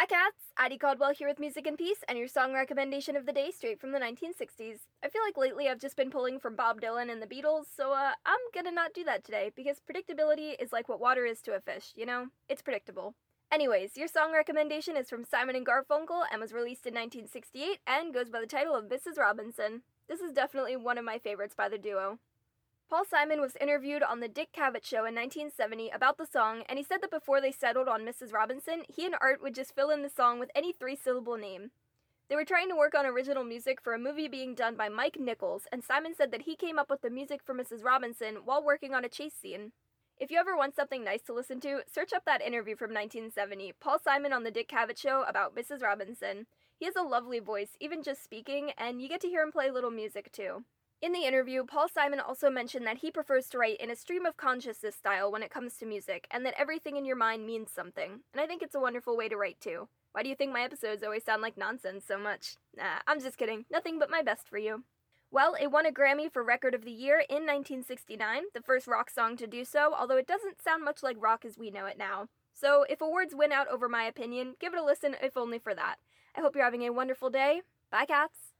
Hi, cats! Addie Caldwell here with Music and Peace and your song recommendation of the day straight from the 1960s. I feel like lately I've just been pulling from Bob Dylan and the Beatles, so uh, I'm gonna not do that today because predictability is like what water is to a fish, you know? It's predictable. Anyways, your song recommendation is from Simon and Garfunkel and was released in 1968 and goes by the title of Mrs. Robinson. This is definitely one of my favorites by the duo. Paul Simon was interviewed on the Dick Cavett Show in 1970 about the song, and he said that before they settled on Mrs. Robinson, he and Art would just fill in the song with any three syllable name. They were trying to work on original music for a movie being done by Mike Nichols, and Simon said that he came up with the music for Mrs. Robinson while working on a chase scene. If you ever want something nice to listen to, search up that interview from 1970, Paul Simon on the Dick Cavett Show about Mrs. Robinson. He has a lovely voice, even just speaking, and you get to hear him play little music too. In the interview, Paul Simon also mentioned that he prefers to write in a stream of consciousness style when it comes to music, and that everything in your mind means something. And I think it's a wonderful way to write too. Why do you think my episodes always sound like nonsense so much? Nah, I'm just kidding. Nothing but my best for you. Well, it won a Grammy for Record of the Year in 1969, the first rock song to do so, although it doesn't sound much like rock as we know it now. So, if awards win out over my opinion, give it a listen if only for that. I hope you're having a wonderful day. Bye, cats!